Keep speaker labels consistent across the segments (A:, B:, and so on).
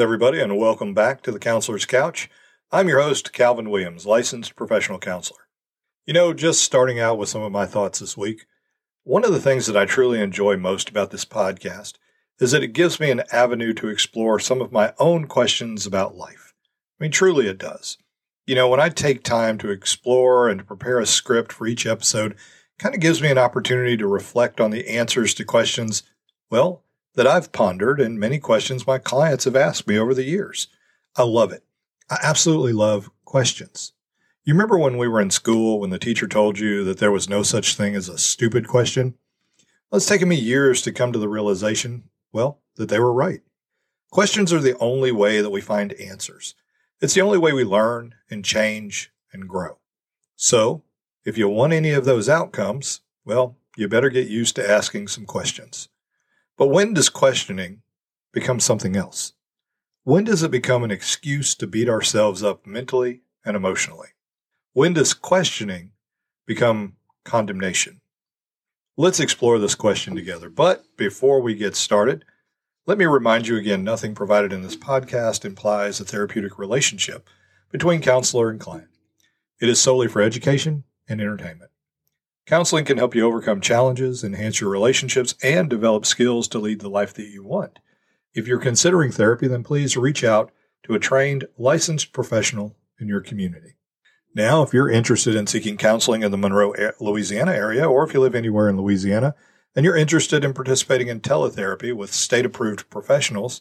A: Everybody, and welcome back to the Counselor's Couch. I'm your host, Calvin Williams, licensed professional counselor. You know, just starting out with some of my thoughts this week, one of the things that I truly enjoy most about this podcast is that it gives me an avenue to explore some of my own questions about life. I mean, truly it does. You know, when I take time to explore and to prepare a script for each episode, kind of gives me an opportunity to reflect on the answers to questions, well, that I've pondered and many questions my clients have asked me over the years. I love it. I absolutely love questions. You remember when we were in school when the teacher told you that there was no such thing as a stupid question? Well, it's taken me years to come to the realization, well, that they were right. Questions are the only way that we find answers. It's the only way we learn and change and grow. So, if you want any of those outcomes, well, you better get used to asking some questions. But when does questioning become something else? When does it become an excuse to beat ourselves up mentally and emotionally? When does questioning become condemnation? Let's explore this question together. But before we get started, let me remind you again nothing provided in this podcast implies a therapeutic relationship between counselor and client. It is solely for education and entertainment. Counseling can help you overcome challenges, enhance your relationships, and develop skills to lead the life that you want. If you're considering therapy, then please reach out to a trained, licensed professional in your community. Now, if you're interested in seeking counseling in the Monroe, Louisiana area, or if you live anywhere in Louisiana and you're interested in participating in teletherapy with state approved professionals,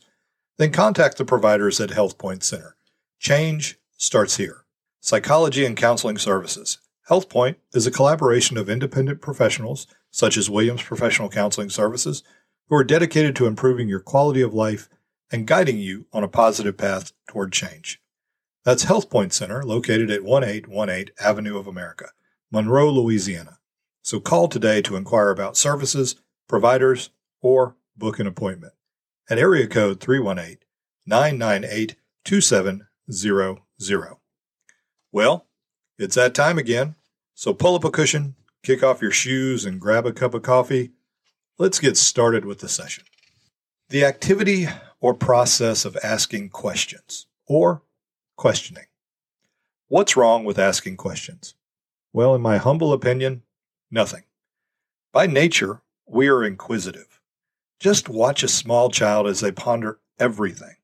A: then contact the providers at HealthPoint Center. Change starts here. Psychology and Counseling Services. HealthPoint is a collaboration of independent professionals, such as Williams Professional Counseling Services, who are dedicated to improving your quality of life and guiding you on a positive path toward change. That's HealthPoint Center, located at 1818 Avenue of America, Monroe, Louisiana. So call today to inquire about services, providers, or book an appointment at area code 318 998 2700. Well, it's that time again. So pull up a cushion, kick off your shoes, and grab a cup of coffee. Let's get started with the session. The activity or process of asking questions or questioning. What's wrong with asking questions? Well, in my humble opinion, nothing. By nature, we are inquisitive. Just watch a small child as they ponder everything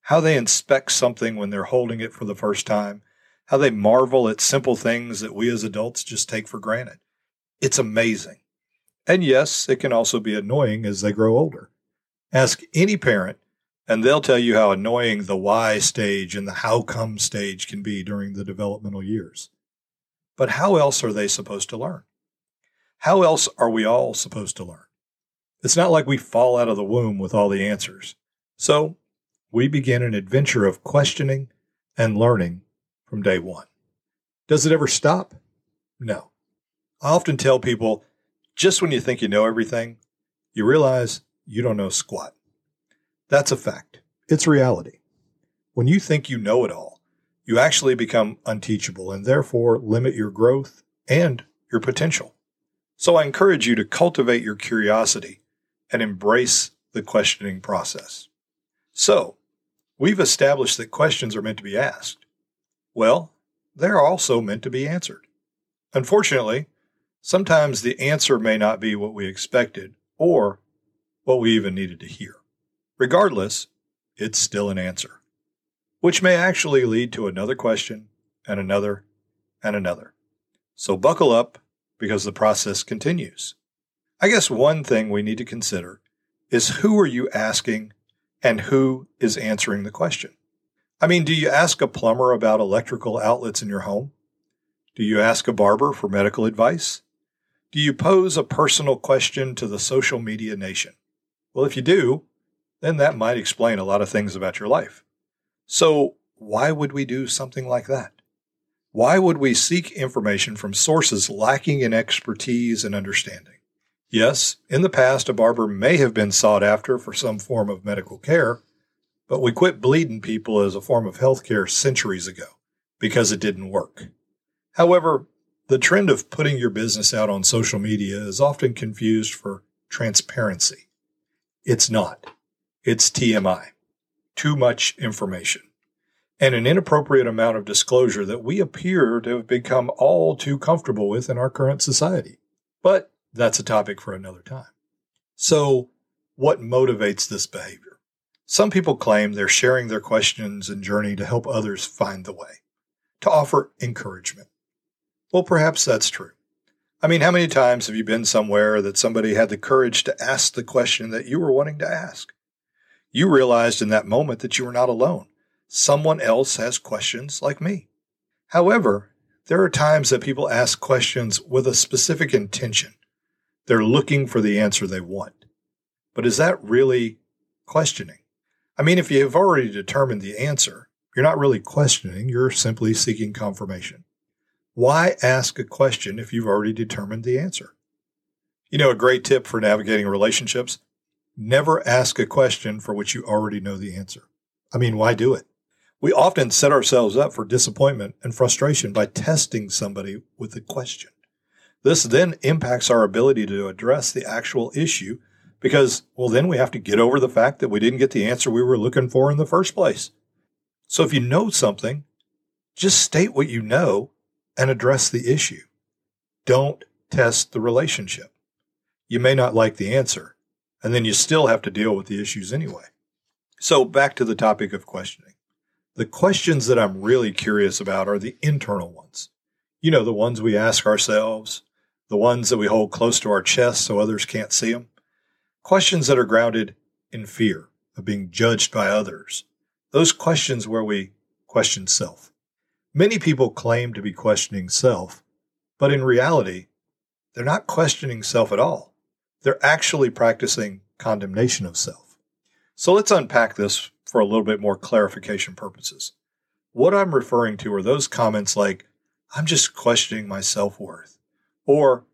A: how they inspect something when they're holding it for the first time, how they marvel at simple things that we as adults just take for granted. It's amazing. And yes, it can also be annoying as they grow older. Ask any parent, and they'll tell you how annoying the why stage and the how come stage can be during the developmental years. But how else are they supposed to learn? How else are we all supposed to learn? It's not like we fall out of the womb with all the answers. So we begin an adventure of questioning and learning from day one. Does it ever stop? No. I often tell people just when you think you know everything, you realize you don't know squat. That's a fact. It's reality. When you think you know it all, you actually become unteachable and therefore limit your growth and your potential. So I encourage you to cultivate your curiosity and embrace the questioning process. So, we've established that questions are meant to be asked. Well, they're also meant to be answered. Unfortunately, sometimes the answer may not be what we expected or what we even needed to hear. Regardless, it's still an answer, which may actually lead to another question and another and another. So buckle up because the process continues. I guess one thing we need to consider is who are you asking and who is answering the question? I mean, do you ask a plumber about electrical outlets in your home? Do you ask a barber for medical advice? Do you pose a personal question to the social media nation? Well, if you do, then that might explain a lot of things about your life. So, why would we do something like that? Why would we seek information from sources lacking in expertise and understanding? Yes, in the past, a barber may have been sought after for some form of medical care, but we quit bleeding people as a form of healthcare centuries ago because it didn't work. However, the trend of putting your business out on social media is often confused for transparency. It's not. It's TMI. too much information and an inappropriate amount of disclosure that we appear to have become all too comfortable with in our current society. But that's a topic for another time. So, what motivates this behavior? Some people claim they're sharing their questions and journey to help others find the way, to offer encouragement. Well, perhaps that's true. I mean, how many times have you been somewhere that somebody had the courage to ask the question that you were wanting to ask? You realized in that moment that you were not alone someone else has questions like me. However, there are times that people ask questions with a specific intention. They're looking for the answer they want. But is that really questioning? I mean, if you have already determined the answer, you're not really questioning, you're simply seeking confirmation. Why ask a question if you've already determined the answer? You know, a great tip for navigating relationships never ask a question for which you already know the answer. I mean, why do it? We often set ourselves up for disappointment and frustration by testing somebody with a question. This then impacts our ability to address the actual issue because, well, then we have to get over the fact that we didn't get the answer we were looking for in the first place. So if you know something, just state what you know and address the issue. Don't test the relationship. You may not like the answer, and then you still have to deal with the issues anyway. So back to the topic of questioning. The questions that I'm really curious about are the internal ones. You know, the ones we ask ourselves, the ones that we hold close to our chest so others can't see them. Questions that are grounded in fear of being judged by others. Those questions where we question self. Many people claim to be questioning self, but in reality, they're not questioning self at all. They're actually practicing condemnation of self. So let's unpack this for a little bit more clarification purposes. What I'm referring to are those comments like, I'm just questioning my self worth, or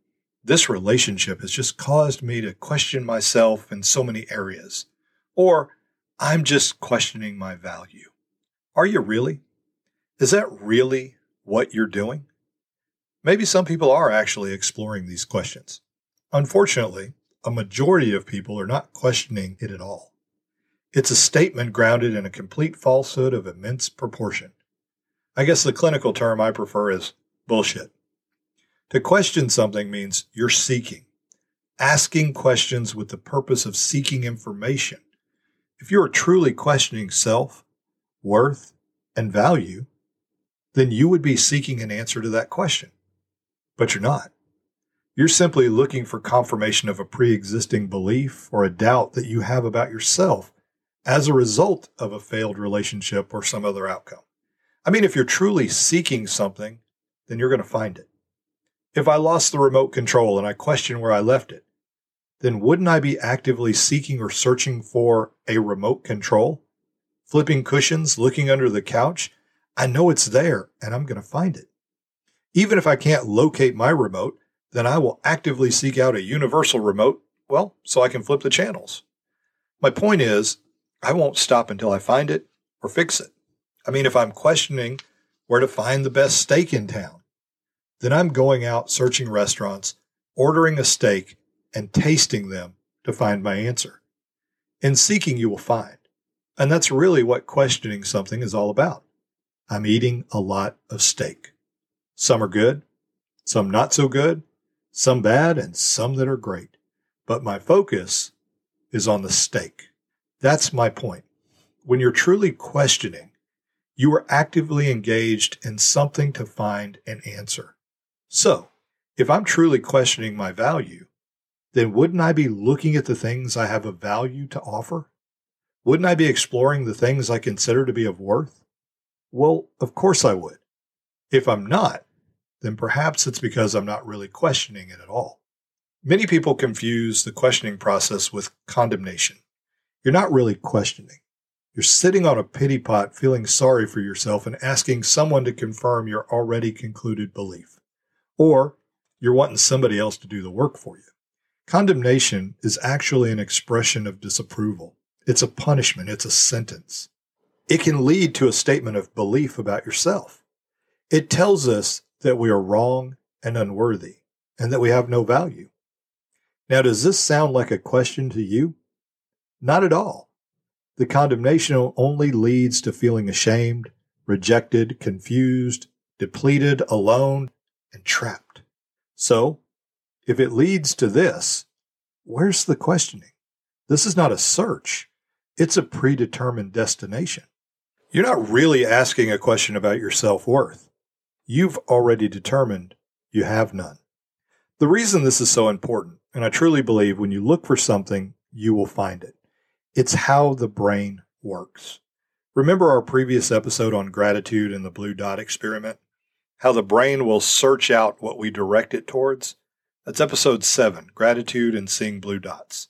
A: this relationship has just caused me to question myself in so many areas, or I'm just questioning my value. Are you really? Is that really what you're doing? Maybe some people are actually exploring these questions. Unfortunately, a majority of people are not questioning it at all. It's a statement grounded in a complete falsehood of immense proportion. I guess the clinical term I prefer is bullshit. To question something means you're seeking, asking questions with the purpose of seeking information. If you are truly questioning self, worth, and value, then you would be seeking an answer to that question. But you're not. You're simply looking for confirmation of a pre existing belief or a doubt that you have about yourself as a result of a failed relationship or some other outcome. I mean, if you're truly seeking something, then you're going to find it. If I lost the remote control and I question where I left it, then wouldn't I be actively seeking or searching for a remote control? Flipping cushions, looking under the couch? I know it's there and I'm going to find it. Even if I can't locate my remote, then I will actively seek out a universal remote, well, so I can flip the channels. My point is, I won't stop until I find it or fix it. I mean, if I'm questioning where to find the best steak in town, then I'm going out searching restaurants, ordering a steak, and tasting them to find my answer. In seeking, you will find. And that's really what questioning something is all about. I'm eating a lot of steak. Some are good, some not so good, some bad, and some that are great. But my focus is on the steak. That's my point. When you're truly questioning, you are actively engaged in something to find an answer. So, if I'm truly questioning my value, then wouldn't I be looking at the things I have of value to offer? Wouldn't I be exploring the things I consider to be of worth? Well, of course I would. If I'm not, then perhaps it's because I'm not really questioning it at all. Many people confuse the questioning process with condemnation. You're not really questioning. You're sitting on a pity pot feeling sorry for yourself and asking someone to confirm your already concluded belief. Or you're wanting somebody else to do the work for you. Condemnation is actually an expression of disapproval. It's a punishment. It's a sentence. It can lead to a statement of belief about yourself. It tells us that we are wrong and unworthy and that we have no value. Now, does this sound like a question to you? Not at all. the condemnation only leads to feeling ashamed, rejected, confused, depleted, alone, and trapped. So, if it leads to this, where's the questioning? This is not a search. It's a predetermined destination. You're not really asking a question about your self worth. You've already determined you have none. The reason this is so important, and I truly believe when you look for something, you will find it. It's how the brain works. Remember our previous episode on gratitude and the blue dot experiment? How the brain will search out what we direct it towards? That's episode seven gratitude and seeing blue dots.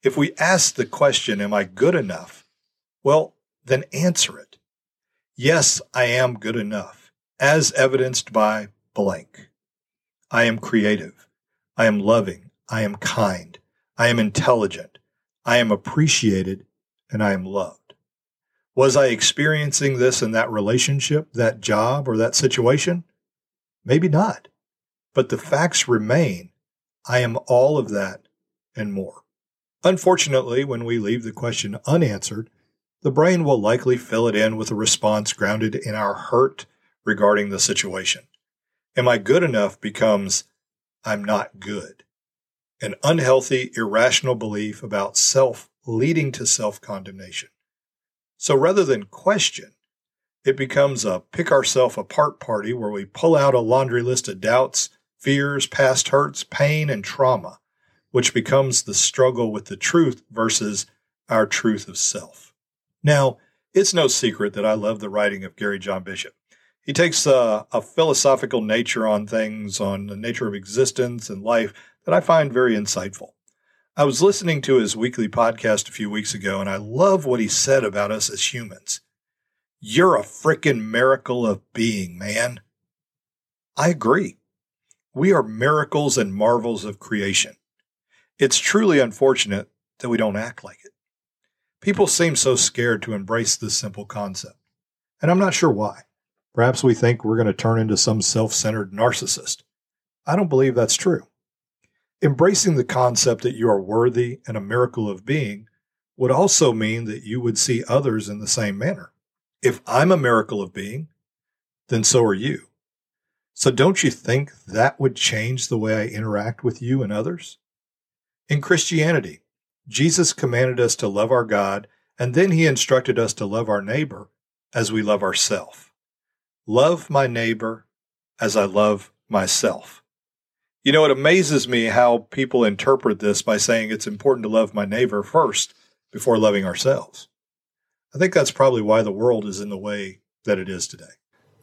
A: If we ask the question, Am I good enough? Well, then answer it. Yes, I am good enough, as evidenced by blank. I am creative. I am loving. I am kind. I am intelligent. I am appreciated and I am loved. Was I experiencing this in that relationship, that job, or that situation? Maybe not. But the facts remain. I am all of that and more. Unfortunately, when we leave the question unanswered, the brain will likely fill it in with a response grounded in our hurt regarding the situation. Am I good enough becomes I'm not good. An unhealthy, irrational belief about self leading to self condemnation. So rather than question, it becomes a pick ourselves apart party where we pull out a laundry list of doubts, fears, past hurts, pain, and trauma which becomes the struggle with the truth versus our truth of self. Now, it's no secret that I love the writing of Gary John Bishop. He takes a, a, philosophical nature on things, on the nature of existence and life that I find very insightful. I was listening to his weekly podcast a few weeks ago, and I love what he said about us as humans. You're a frickin' miracle of being, man. I agree. We are miracles and marvels of creation. It's truly unfortunate that we don't act like it. People seem so scared to embrace this simple concept, and I'm not sure why. Perhaps we think we're going to turn into some self centered narcissist. I don't believe that's true. Embracing the concept that you are worthy and a miracle of being would also mean that you would see others in the same manner. If I'm a miracle of being, then so are you. So don't you think that would change the way I interact with you and others? In Christianity, Jesus commanded us to love our God, and then he instructed us to love our neighbor as we love ourselves. Love my neighbor as I love myself. You know, it amazes me how people interpret this by saying it's important to love my neighbor first before loving ourselves. I think that's probably why the world is in the way that it is today.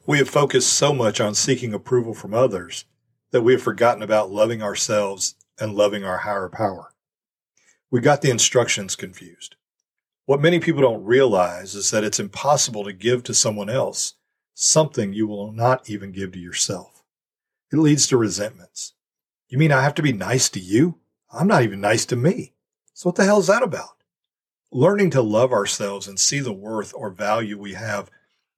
A: We have focused so much on seeking approval from others that we have forgotten about loving ourselves and loving our higher power. We got the instructions confused. What many people don't realize is that it's impossible to give to someone else something you will not even give to yourself. It leads to resentments. You mean I have to be nice to you? I'm not even nice to me. So what the hell is that about? Learning to love ourselves and see the worth or value we have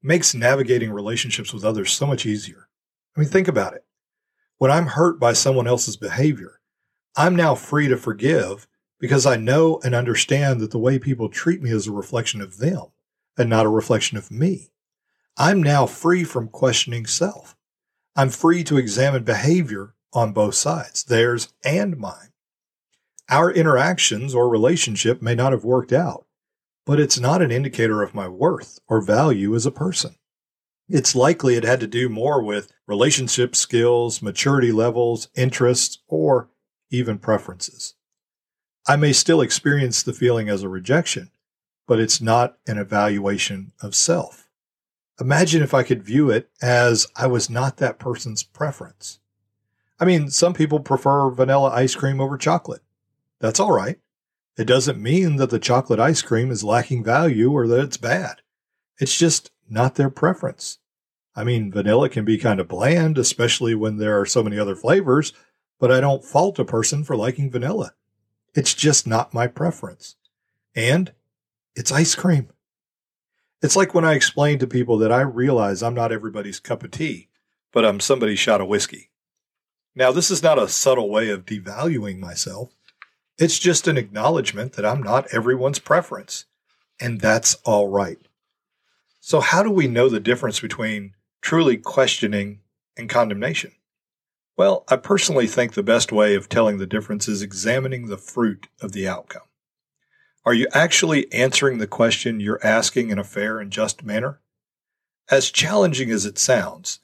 A: makes navigating relationships with others so much easier. I mean, think about it. When I'm hurt by someone else's behavior, I'm now free to forgive because I know and understand that the way people treat me is a reflection of them and not a reflection of me. I'm now free from questioning self. I'm free to examine behavior on both sides, theirs and mine. Our interactions or relationship may not have worked out, but it's not an indicator of my worth or value as a person. It's likely it had to do more with relationship skills, maturity levels, interests, or even preferences. I may still experience the feeling as a rejection, but it's not an evaluation of self. Imagine if I could view it as I was not that person's preference. I mean, some people prefer vanilla ice cream over chocolate. That's all right. It doesn't mean that the chocolate ice cream is lacking value or that it's bad. It's just not their preference. I mean, vanilla can be kind of bland, especially when there are so many other flavors, but I don't fault a person for liking vanilla. It's just not my preference. And it's ice cream. It's like when I explain to people that I realize I'm not everybody's cup of tea, but I'm somebody's shot of whiskey. Now, this is not a subtle way of devaluing myself. It's just an acknowledgement that I'm not everyone's preference. and that's all right. So, how do we know the difference between truly questioning and condemnation? Well, I personally think the best way of telling the difference is examining the fruit of the outcome. Are you actually answering the question you're asking in a fair and just manner? As challenging as it sounds,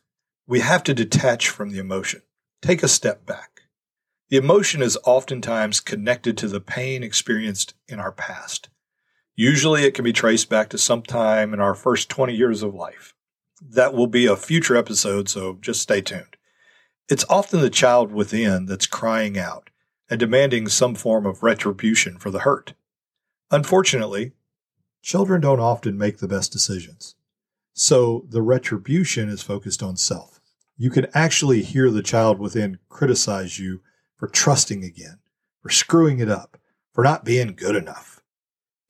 A: we have to detach from the emotion. Take a step back. The emotion is oftentimes connected to the pain experienced in our past. Usually it can be traced back to some time in our first 20 years of life. That will be a future episode, so just stay tuned. It's often the child within that's crying out and demanding some form of retribution for the hurt. Unfortunately, children don't often make the best decisions. So the retribution is focused on self. You can actually hear the child within criticize you for trusting again, for screwing it up, for not being good enough.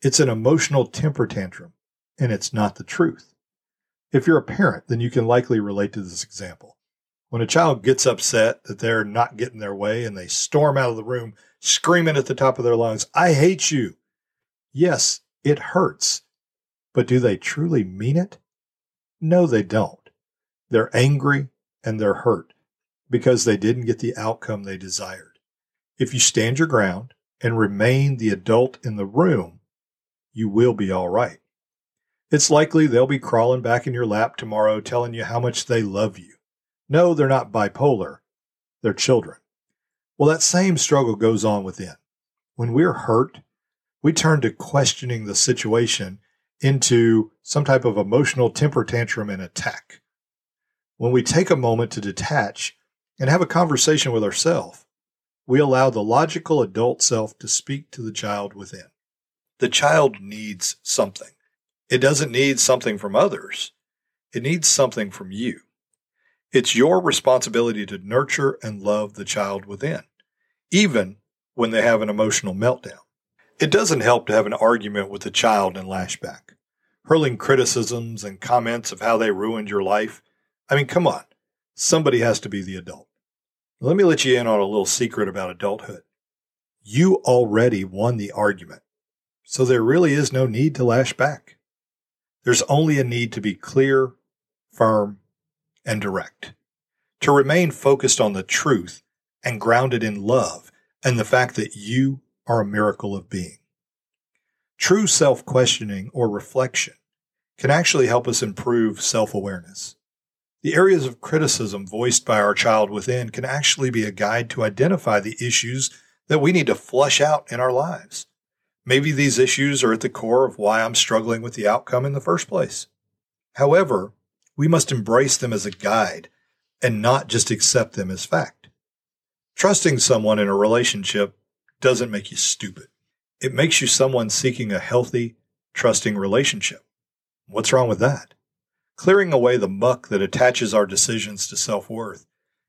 A: It's an emotional temper tantrum, and it's not the truth. If you're a parent, then you can likely relate to this example. When a child gets upset that they're not getting their way and they storm out of the room screaming at the top of their lungs, I hate you. Yes, it hurts, but do they truly mean it? No, they don't. They're angry and they're hurt because they didn't get the outcome they desired. If you stand your ground and remain the adult in the room, you will be all right. It's likely they'll be crawling back in your lap tomorrow telling you how much they love you. No, they're not bipolar. They're children. Well, that same struggle goes on within. When we're hurt, we turn to questioning the situation into some type of emotional temper tantrum and attack. When we take a moment to detach and have a conversation with ourselves, we allow the logical adult self to speak to the child within. The child needs something. It doesn't need something from others. It needs something from you. It's your responsibility to nurture and love the child within, even when they have an emotional meltdown. It doesn't help to have an argument with the child and lash back hurling criticisms and comments of how they ruined your life. I mean, come on. Somebody has to be the adult. Let me let you in on a little secret about adulthood. You already won the argument, so there really is no need to lash back. There's only a need to be clear, firm, and direct. To remain focused on the truth and grounded in love and the fact that you are a miracle of being. True self questioning or reflection can actually help us improve self awareness. The areas of criticism voiced by our child within can actually be a guide to identify the issues that we need to flush out in our lives. Maybe these issues are at the core of why I'm struggling with the outcome in the first place. However, we must embrace them as a guide and not just accept them as fact. Trusting someone in a relationship doesn't make you stupid. It makes you someone seeking a healthy, trusting relationship. What's wrong with that? Clearing away the muck that attaches our decisions to self worth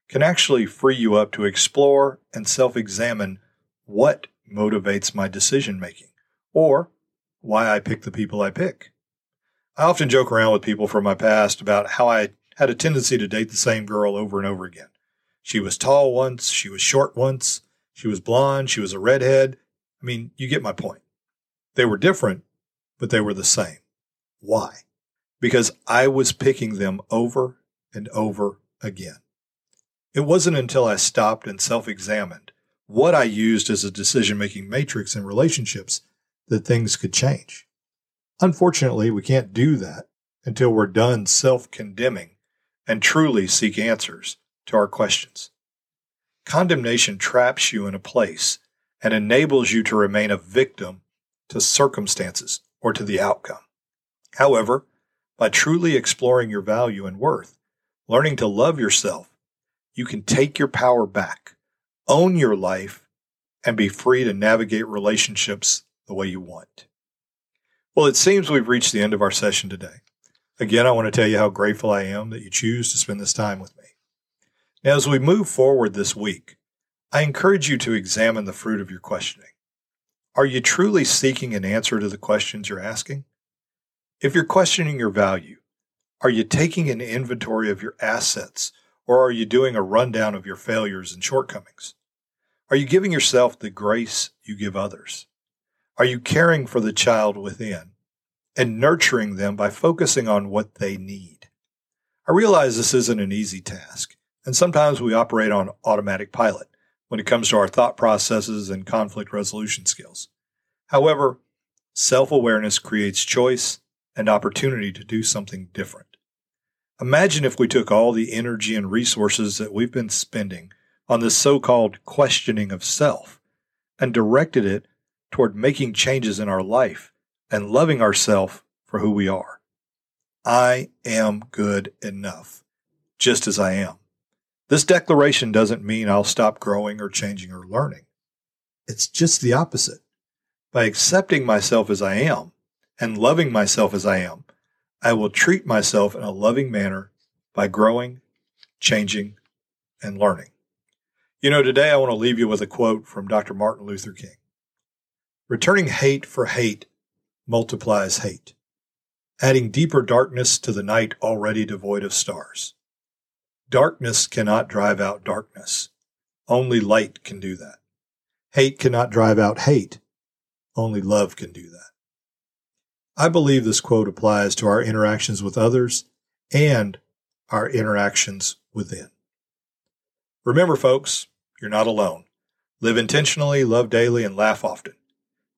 A: can actually free you up to explore and self examine what motivates my decision making or why I pick the people I pick. I often joke around with people from my past about how I had a tendency to date the same girl over and over again. She was tall once, she was short once, she was blonde, she was a redhead, I mean, you get my point. They were different, but they were the same. Why? Because I was picking them over and over again. It wasn't until I stopped and self examined what I used as a decision making matrix in relationships that things could change. Unfortunately, we can't do that until we're done self condemning and truly seek answers to our questions. Condemnation traps you in a place and enables you to remain a victim to circumstances or to the outcome. However, by truly exploring your value and worth, learning to love yourself, you can take your power back, own your life, and be free to navigate relationships the way you want. Well, it seems we've reached the end of our session today. Again, I want to tell you how grateful I am that you choose to spend this time with me. Now, as we move forward this week, I encourage you to examine the fruit of your questioning. Are you truly seeking an answer to the questions you're asking? If you're questioning your value, are you taking an inventory of your assets or are you doing a rundown of your failures and shortcomings? Are you giving yourself the grace you give others? Are you caring for the child within and nurturing them by focusing on what they need. I realize this isn't an easy task, and sometimes we operate on automatic pilot when it comes to our thought processes and conflict resolution skills. However, self awareness creates choice and opportunity to do something different. Imagine if we took all the energy and resources that we've been spending on this so called questioning of self and directed it toward making changes in our life and loving ourselves for who we are. I am good enough, just as I am. This declaration doesn't mean I'll stop growing or changing or learning. It's just the opposite. By accepting myself as I am and loving myself as I am, I will treat myself in a loving manner by growing, changing, and learning. You know, today I want to leave you with a quote from Dr. Martin Luther King Returning hate for hate multiplies hate, adding deeper darkness to the night already devoid of stars. Darkness cannot drive out darkness. Only light can do that. Hate cannot drive out hate. Only love can do that. I believe this quote applies to our interactions with others and our interactions within. Remember, folks, you're not alone. Live intentionally, love daily, and laugh often.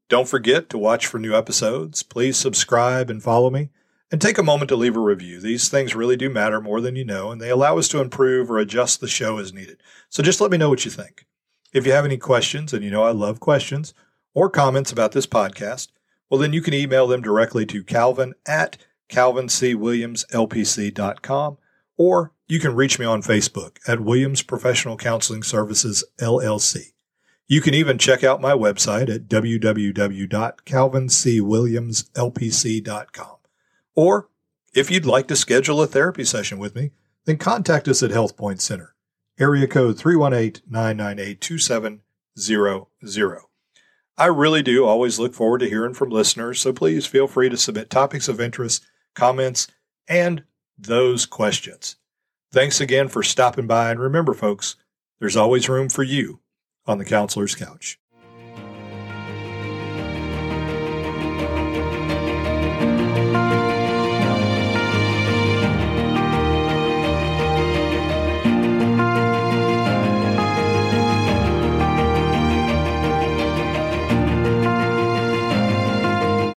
A: Don't forget to watch for new episodes. Please subscribe and follow me. And take a moment to leave a review. These things really do matter more than you know, and they allow us to improve or adjust the show as needed. So just let me know what you think. If you have any questions, and you know I love questions, or comments about this podcast, well, then you can email them directly to calvin at calvincwilliamslpc.com, or you can reach me on Facebook at Williams Professional Counseling Services, LLC. You can even check out my website at www.calvincwilliamslpc.com. Or if you'd like to schedule a therapy session with me, then contact us at Health Point Center, area code 318-998-2700. I really do always look forward to hearing from listeners, so please feel free to submit topics of interest, comments, and those questions. Thanks again for stopping by, and remember, folks, there's always room for you on the counselor's couch.